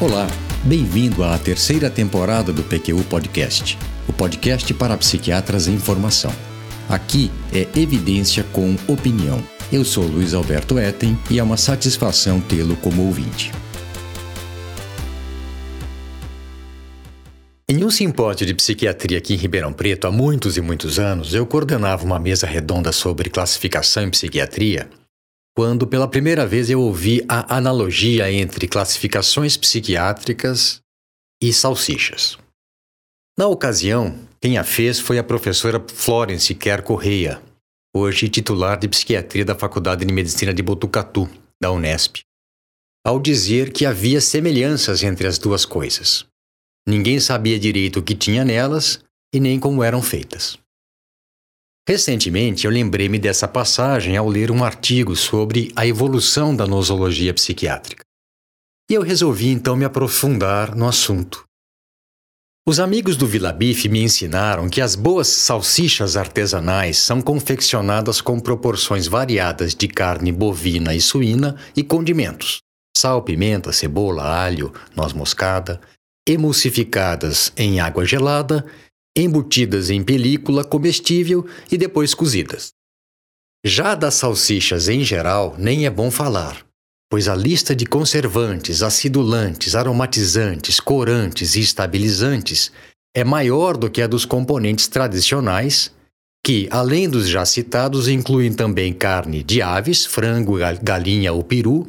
Olá, bem-vindo à terceira temporada do PQU Podcast, o podcast para psiquiatras em formação. Aqui é evidência com opinião. Eu sou Luiz Alberto Etten e é uma satisfação tê-lo como ouvinte. Em um simpósio de psiquiatria aqui em Ribeirão Preto, há muitos e muitos anos, eu coordenava uma mesa redonda sobre classificação em psiquiatria quando pela primeira vez eu ouvi a analogia entre classificações psiquiátricas e salsichas. Na ocasião, quem a fez foi a professora Florence Kerr Correia, hoje titular de psiquiatria da Faculdade de Medicina de Botucatu, da Unesp, ao dizer que havia semelhanças entre as duas coisas. Ninguém sabia direito o que tinha nelas e nem como eram feitas. Recentemente, eu lembrei-me dessa passagem ao ler um artigo sobre a evolução da nosologia psiquiátrica. E eu resolvi então me aprofundar no assunto. Os amigos do Vila Bife me ensinaram que as boas salsichas artesanais são confeccionadas com proporções variadas de carne bovina e suína e condimentos: sal, pimenta, cebola, alho, noz moscada, emulsificadas em água gelada embutidas em película comestível e depois cozidas. Já das salsichas em geral, nem é bom falar, pois a lista de conservantes, acidulantes, aromatizantes, corantes e estabilizantes é maior do que a dos componentes tradicionais, que, além dos já citados, incluem também carne de aves, frango, galinha ou peru,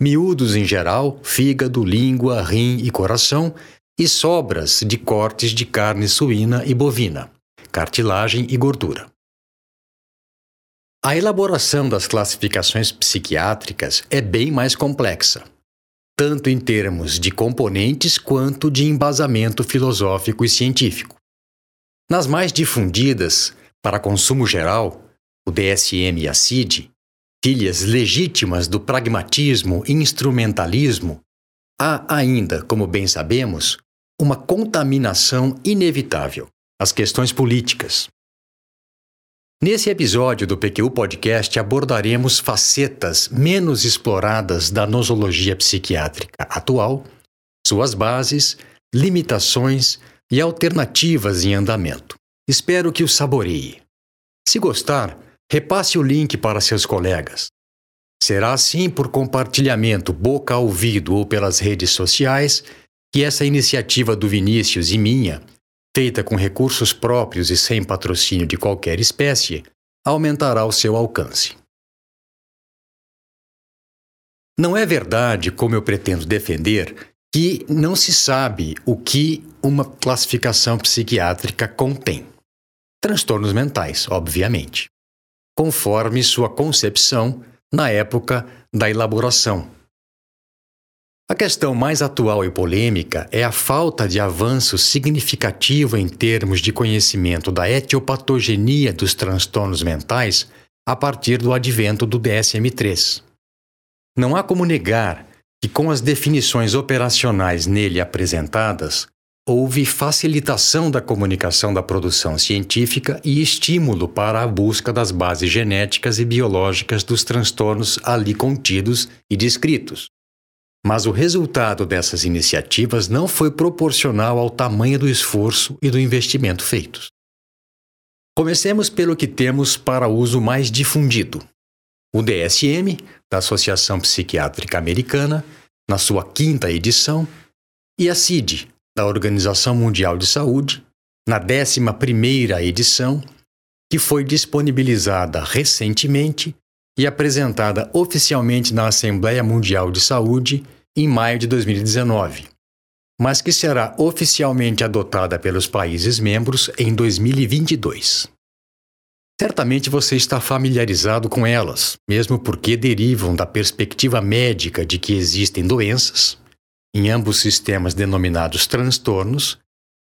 miúdos em geral, fígado, língua, rim e coração, e sobras de cortes de carne suína e bovina, cartilagem e gordura. A elaboração das classificações psiquiátricas é bem mais complexa, tanto em termos de componentes quanto de embasamento filosófico e científico. Nas mais difundidas, para consumo geral, o DSM e a CID, filhas legítimas do pragmatismo e instrumentalismo, há ainda, como bem sabemos, uma contaminação inevitável as questões políticas. Nesse episódio do PQ Podcast abordaremos facetas menos exploradas da nosologia psiquiátrica atual, suas bases, limitações e alternativas em andamento. Espero que o saboreie. Se gostar, repasse o link para seus colegas. Será assim por compartilhamento boca a ouvido ou pelas redes sociais que essa iniciativa do Vinícius e minha, feita com recursos próprios e sem patrocínio de qualquer espécie, aumentará o seu alcance. Não é verdade, como eu pretendo defender, que não se sabe o que uma classificação psiquiátrica contém. Transtornos mentais, obviamente, conforme sua concepção na época da elaboração a questão mais atual e polêmica é a falta de avanço significativo em termos de conhecimento da etiopatogenia dos transtornos mentais a partir do advento do DSM-3. Não há como negar que, com as definições operacionais nele apresentadas, houve facilitação da comunicação da produção científica e estímulo para a busca das bases genéticas e biológicas dos transtornos ali contidos e descritos. Mas o resultado dessas iniciativas não foi proporcional ao tamanho do esforço e do investimento feitos. Comecemos pelo que temos para uso mais difundido. O DSM, da Associação Psiquiátrica Americana, na sua quinta edição, e a CID, da Organização Mundial de Saúde, na décima primeira edição, que foi disponibilizada recentemente e apresentada oficialmente na Assembleia Mundial de Saúde em maio de 2019, mas que será oficialmente adotada pelos países membros em 2022. Certamente você está familiarizado com elas, mesmo porque derivam da perspectiva médica de que existem doenças, em ambos sistemas denominados transtornos,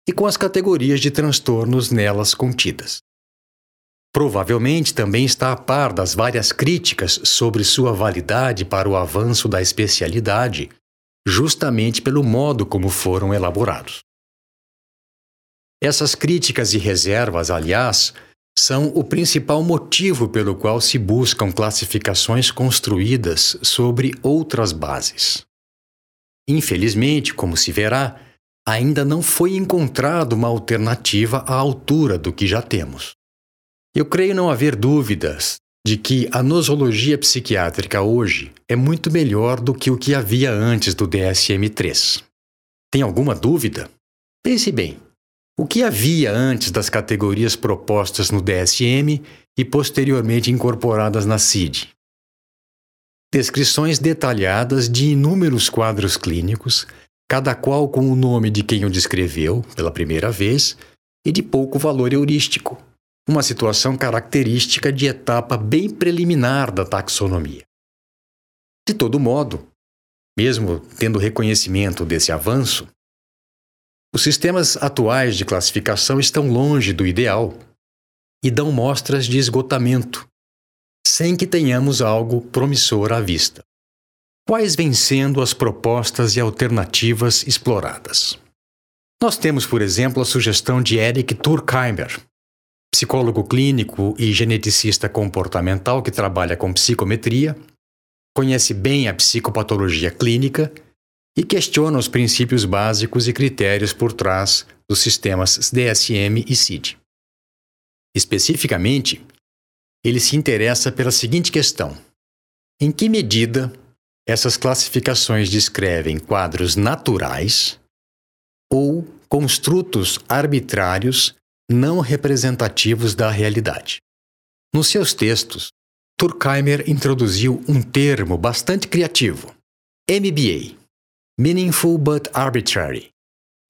e com as categorias de transtornos nelas contidas. Provavelmente também está a par das várias críticas sobre sua validade para o avanço da especialidade, justamente pelo modo como foram elaborados. Essas críticas e reservas, aliás, são o principal motivo pelo qual se buscam classificações construídas sobre outras bases. Infelizmente, como se verá, ainda não foi encontrada uma alternativa à altura do que já temos. Eu creio não haver dúvidas de que a nosologia psiquiátrica hoje é muito melhor do que o que havia antes do DSM-3. Tem alguma dúvida? Pense bem. O que havia antes das categorias propostas no DSM e posteriormente incorporadas na CID? Descrições detalhadas de inúmeros quadros clínicos, cada qual com o nome de quem o descreveu pela primeira vez e de pouco valor heurístico, uma situação característica de etapa bem preliminar da taxonomia. De todo modo, mesmo tendo reconhecimento desse avanço, os sistemas atuais de classificação estão longe do ideal e dão mostras de esgotamento, sem que tenhamos algo promissor à vista. Quais vêm sendo as propostas e alternativas exploradas? Nós temos, por exemplo, a sugestão de Eric Turkheimer, psicólogo clínico e geneticista comportamental que trabalha com psicometria, conhece bem a psicopatologia clínica e questiona os princípios básicos e critérios por trás dos sistemas DSM e CID. Especificamente, ele se interessa pela seguinte questão: em que medida essas classificações descrevem quadros naturais ou construtos arbitrários não representativos da realidade. Nos seus textos, Turkheimer introduziu um termo bastante criativo, MBA, Meaningful but Arbitrary.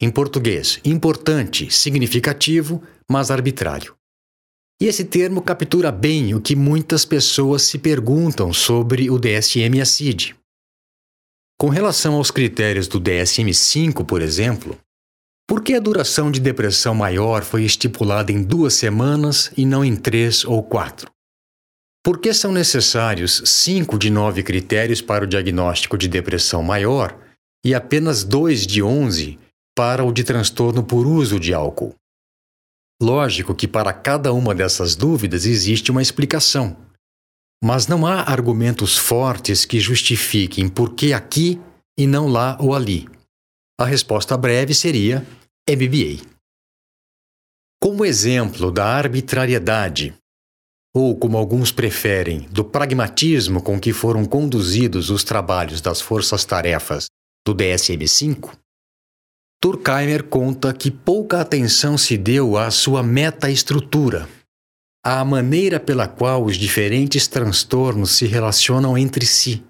Em português, importante, significativo, mas arbitrário. E esse termo captura bem o que muitas pessoas se perguntam sobre o DSM e a CID. Com relação aos critérios do DSM-5, por exemplo, por que a duração de depressão maior foi estipulada em duas semanas e não em três ou quatro? Por que são necessários cinco de nove critérios para o diagnóstico de depressão maior e apenas dois de onze para o de transtorno por uso de álcool? Lógico que para cada uma dessas dúvidas existe uma explicação, mas não há argumentos fortes que justifiquem por que aqui e não lá ou ali. A resposta breve seria MBA. Como exemplo da arbitrariedade, ou como alguns preferem, do pragmatismo com que foram conduzidos os trabalhos das forças-tarefas do DSM-5, Turkheimer conta que pouca atenção se deu à sua metaestrutura, à maneira pela qual os diferentes transtornos se relacionam entre si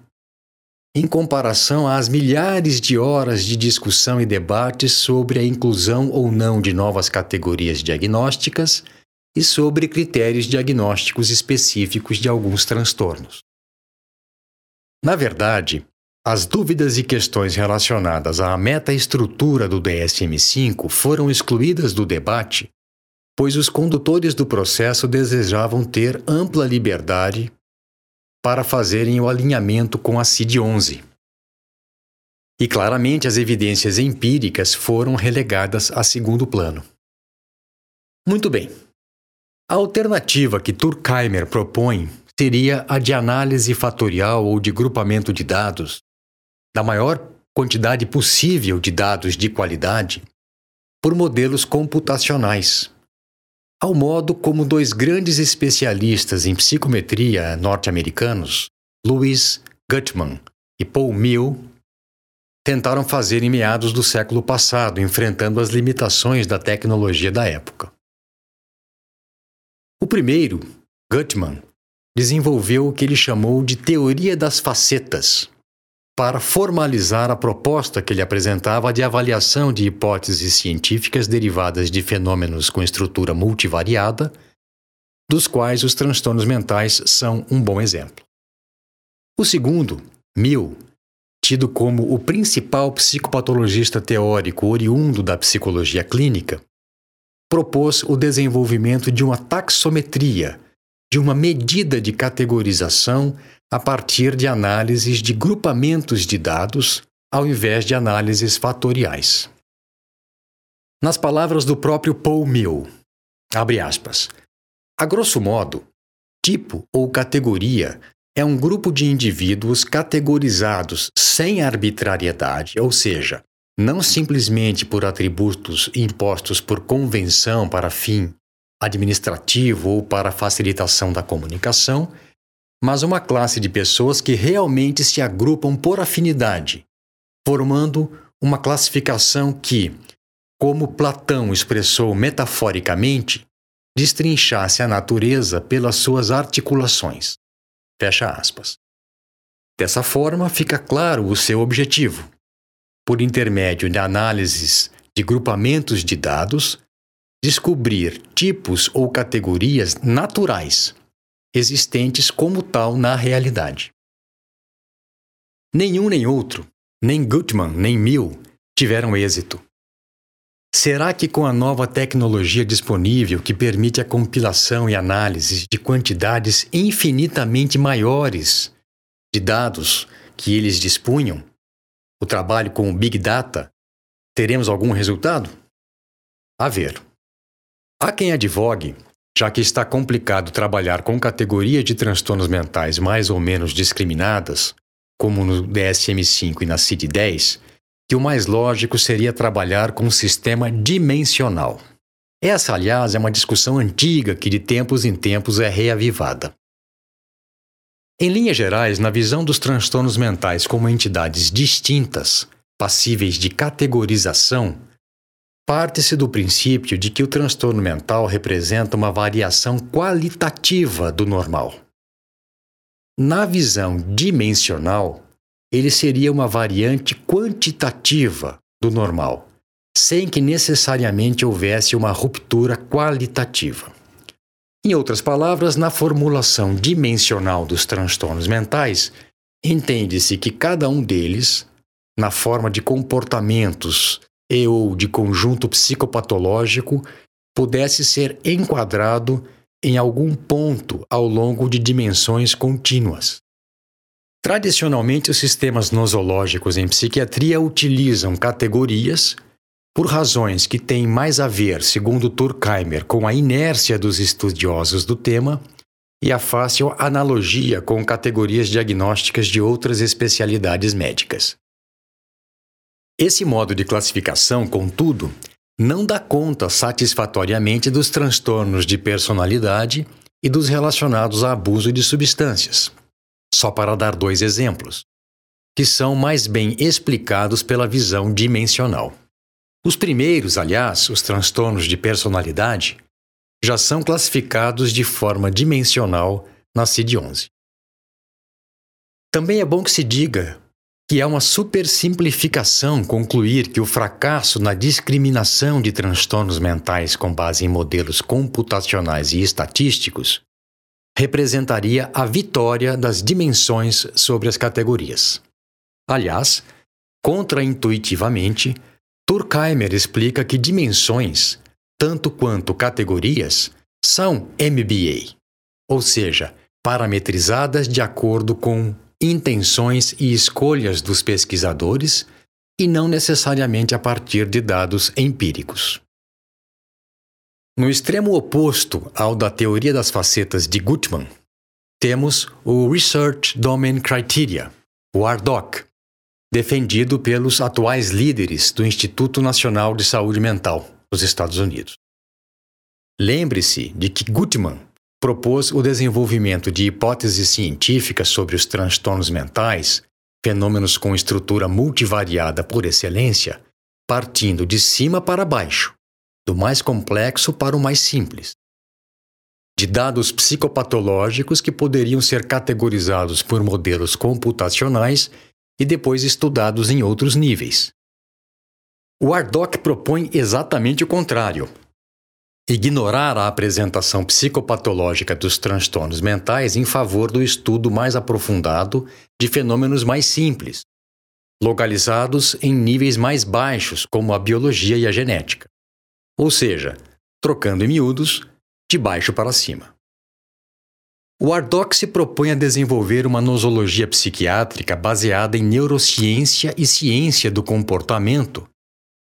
em comparação às milhares de horas de discussão e debates sobre a inclusão ou não de novas categorias diagnósticas e sobre critérios diagnósticos específicos de alguns transtornos. Na verdade, as dúvidas e questões relacionadas à metaestrutura do DSM-5 foram excluídas do debate, pois os condutores do processo desejavam ter ampla liberdade para fazerem o alinhamento com a CID-11. E claramente as evidências empíricas foram relegadas a segundo plano. Muito bem. A alternativa que Turkheimer propõe seria a de análise fatorial ou de grupamento de dados, da maior quantidade possível de dados de qualidade, por modelos computacionais, ao modo como dois grandes especialistas em psicometria norte-americanos, Louis Gutman e Paul Mill, tentaram fazer em meados do século passado, enfrentando as limitações da tecnologia da época. O primeiro, Gutman, desenvolveu o que ele chamou de teoria das facetas, para formalizar a proposta que ele apresentava de avaliação de hipóteses científicas derivadas de fenômenos com estrutura multivariada, dos quais os transtornos mentais são um bom exemplo. O segundo, Mill, tido como o principal psicopatologista teórico oriundo da psicologia clínica, propôs o desenvolvimento de uma taxometria, de uma medida de categorização a partir de análises de grupamentos de dados, ao invés de análises fatoriais. Nas palavras do próprio Paul Mill, abre aspas, a grosso modo, tipo ou categoria é um grupo de indivíduos categorizados sem arbitrariedade, ou seja, não simplesmente por atributos impostos por convenção para fim administrativo ou para facilitação da comunicação, mas uma classe de pessoas que realmente se agrupam por afinidade, formando uma classificação que, como Platão expressou metaforicamente, destrinchasse a natureza pelas suas articulações. Fecha aspas. Dessa forma, fica claro o seu objetivo. Por intermédio de análises de grupamentos de dados, descobrir tipos ou categorias naturais existentes como tal na realidade. Nenhum nem outro, nem Gutmann nem Mill, tiveram êxito. Será que com a nova tecnologia disponível que permite a compilação e análise de quantidades infinitamente maiores de dados que eles dispunham, o trabalho com o Big Data, teremos algum resultado? A ver. Há quem advogue já que está complicado trabalhar com categorias de transtornos mentais mais ou menos discriminadas, como no DSM-5 e na CID-10, que o mais lógico seria trabalhar com um sistema dimensional. Essa, aliás, é uma discussão antiga que de tempos em tempos é reavivada. Em linhas gerais, na visão dos transtornos mentais como entidades distintas, passíveis de categorização, Parte-se do princípio de que o transtorno mental representa uma variação qualitativa do normal. Na visão dimensional, ele seria uma variante quantitativa do normal, sem que necessariamente houvesse uma ruptura qualitativa. Em outras palavras, na formulação dimensional dos transtornos mentais, entende-se que cada um deles, na forma de comportamentos e ou de conjunto psicopatológico pudesse ser enquadrado em algum ponto ao longo de dimensões contínuas. Tradicionalmente, os sistemas nosológicos em psiquiatria utilizam categorias por razões que têm mais a ver, segundo Turkheimer, com a inércia dos estudiosos do tema e a fácil analogia com categorias diagnósticas de outras especialidades médicas. Esse modo de classificação, contudo, não dá conta satisfatoriamente dos transtornos de personalidade e dos relacionados a abuso de substâncias. Só para dar dois exemplos, que são mais bem explicados pela visão dimensional. Os primeiros, aliás, os transtornos de personalidade, já são classificados de forma dimensional na CID-11. Também é bom que se diga que é uma supersimplificação concluir que o fracasso na discriminação de transtornos mentais com base em modelos computacionais e estatísticos representaria a vitória das dimensões sobre as categorias. Aliás, contraintuitivamente, Turkheimer explica que dimensões, tanto quanto categorias, são MBA, ou seja, parametrizadas de acordo com intenções e escolhas dos pesquisadores e não necessariamente a partir de dados empíricos. No extremo oposto ao da teoria das facetas de Gutmann, temos o Research Domain Criteria, o RDoC, defendido pelos atuais líderes do Instituto Nacional de Saúde Mental dos Estados Unidos. Lembre-se de que Gutmann propôs o desenvolvimento de hipóteses científicas sobre os transtornos mentais, fenômenos com estrutura multivariada por excelência, partindo de cima para baixo, do mais complexo para o mais simples. De dados psicopatológicos que poderiam ser categorizados por modelos computacionais e depois estudados em outros níveis. O ARDOC propõe exatamente o contrário Ignorar a apresentação psicopatológica dos transtornos mentais em favor do estudo mais aprofundado de fenômenos mais simples, localizados em níveis mais baixos, como a biologia e a genética. Ou seja, trocando em miúdos, de baixo para cima. O Ardoc se propõe a desenvolver uma nosologia psiquiátrica baseada em neurociência e ciência do comportamento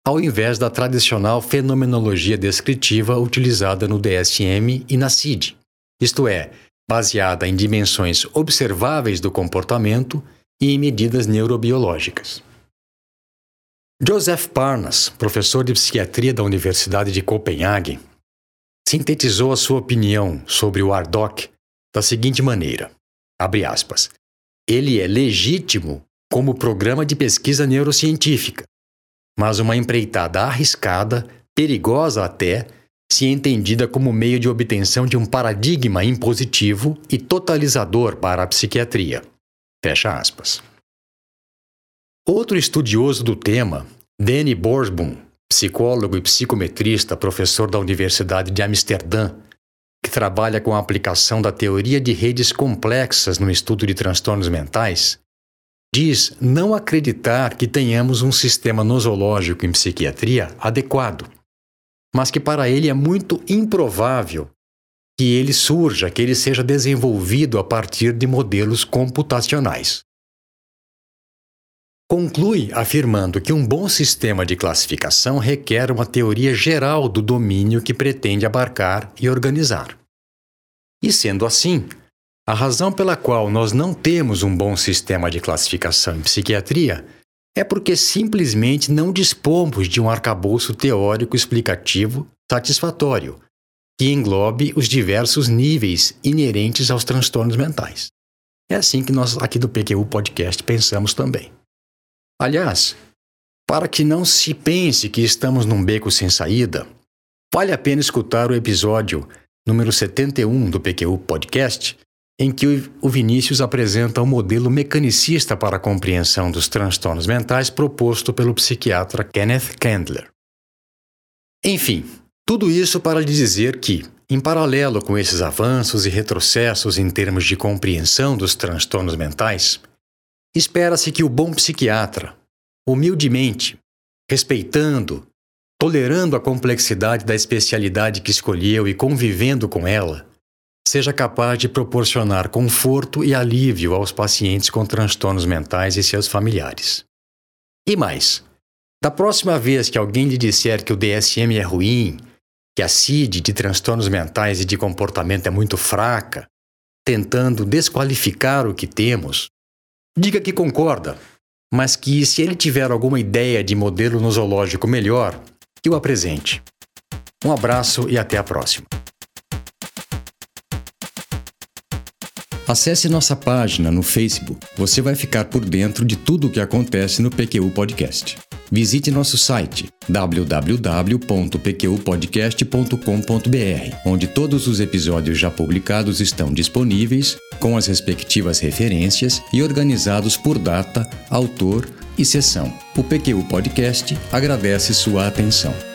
ao invés da tradicional fenomenologia descritiva utilizada no DSM e na CID, isto é, baseada em dimensões observáveis do comportamento e em medidas neurobiológicas. Joseph Parnas, professor de psiquiatria da Universidade de Copenhague, sintetizou a sua opinião sobre o ARDOC da seguinte maneira: abre aspas. Ele é legítimo como programa de pesquisa neurocientífica, mas uma empreitada arriscada, perigosa até, se entendida como meio de obtenção de um paradigma impositivo e totalizador para a psiquiatria. Fecha aspas. Outro estudioso do tema, Danny Borsboom, psicólogo e psicometrista, professor da Universidade de Amsterdã, que trabalha com a aplicação da teoria de redes complexas no estudo de transtornos mentais, diz não acreditar que tenhamos um sistema nosológico em psiquiatria adequado, mas que para ele é muito improvável que ele surja, que ele seja desenvolvido a partir de modelos computacionais. Conclui afirmando que um bom sistema de classificação requer uma teoria geral do domínio que pretende abarcar e organizar. E sendo assim, a razão pela qual nós não temos um bom sistema de classificação em psiquiatria é porque simplesmente não dispomos de um arcabouço teórico explicativo satisfatório que englobe os diversos níveis inerentes aos transtornos mentais. É assim que nós aqui do PQU Podcast pensamos também. Aliás, para que não se pense que estamos num beco sem saída, vale a pena escutar o episódio número 71 do PQU Podcast, em que o Vinícius apresenta um modelo mecanicista para a compreensão dos transtornos mentais proposto pelo psiquiatra Kenneth Candler. Enfim, tudo isso para lhe dizer que, em paralelo com esses avanços e retrocessos em termos de compreensão dos transtornos mentais, Espera-se que o bom psiquiatra, humildemente, respeitando, tolerando a complexidade da especialidade que escolheu e convivendo com ela, seja capaz de proporcionar conforto e alívio aos pacientes com transtornos mentais e seus familiares. E mais, da próxima vez que alguém lhe disser que o DSM é ruim, que a CID de transtornos mentais e de comportamento é muito fraca, tentando desqualificar o que temos, Diga que concorda, mas que se ele tiver alguma ideia de modelo nosológico melhor, que o apresente. Um abraço e até a próxima. Acesse nossa página no Facebook. Você vai ficar por dentro de tudo o que acontece no PQU Podcast. Visite nosso site www.pqpodcast.com.br, onde todos os episódios já publicados estão disponíveis, com as respectivas referências e organizados por data, autor e sessão. O PQU Podcast agradece sua atenção.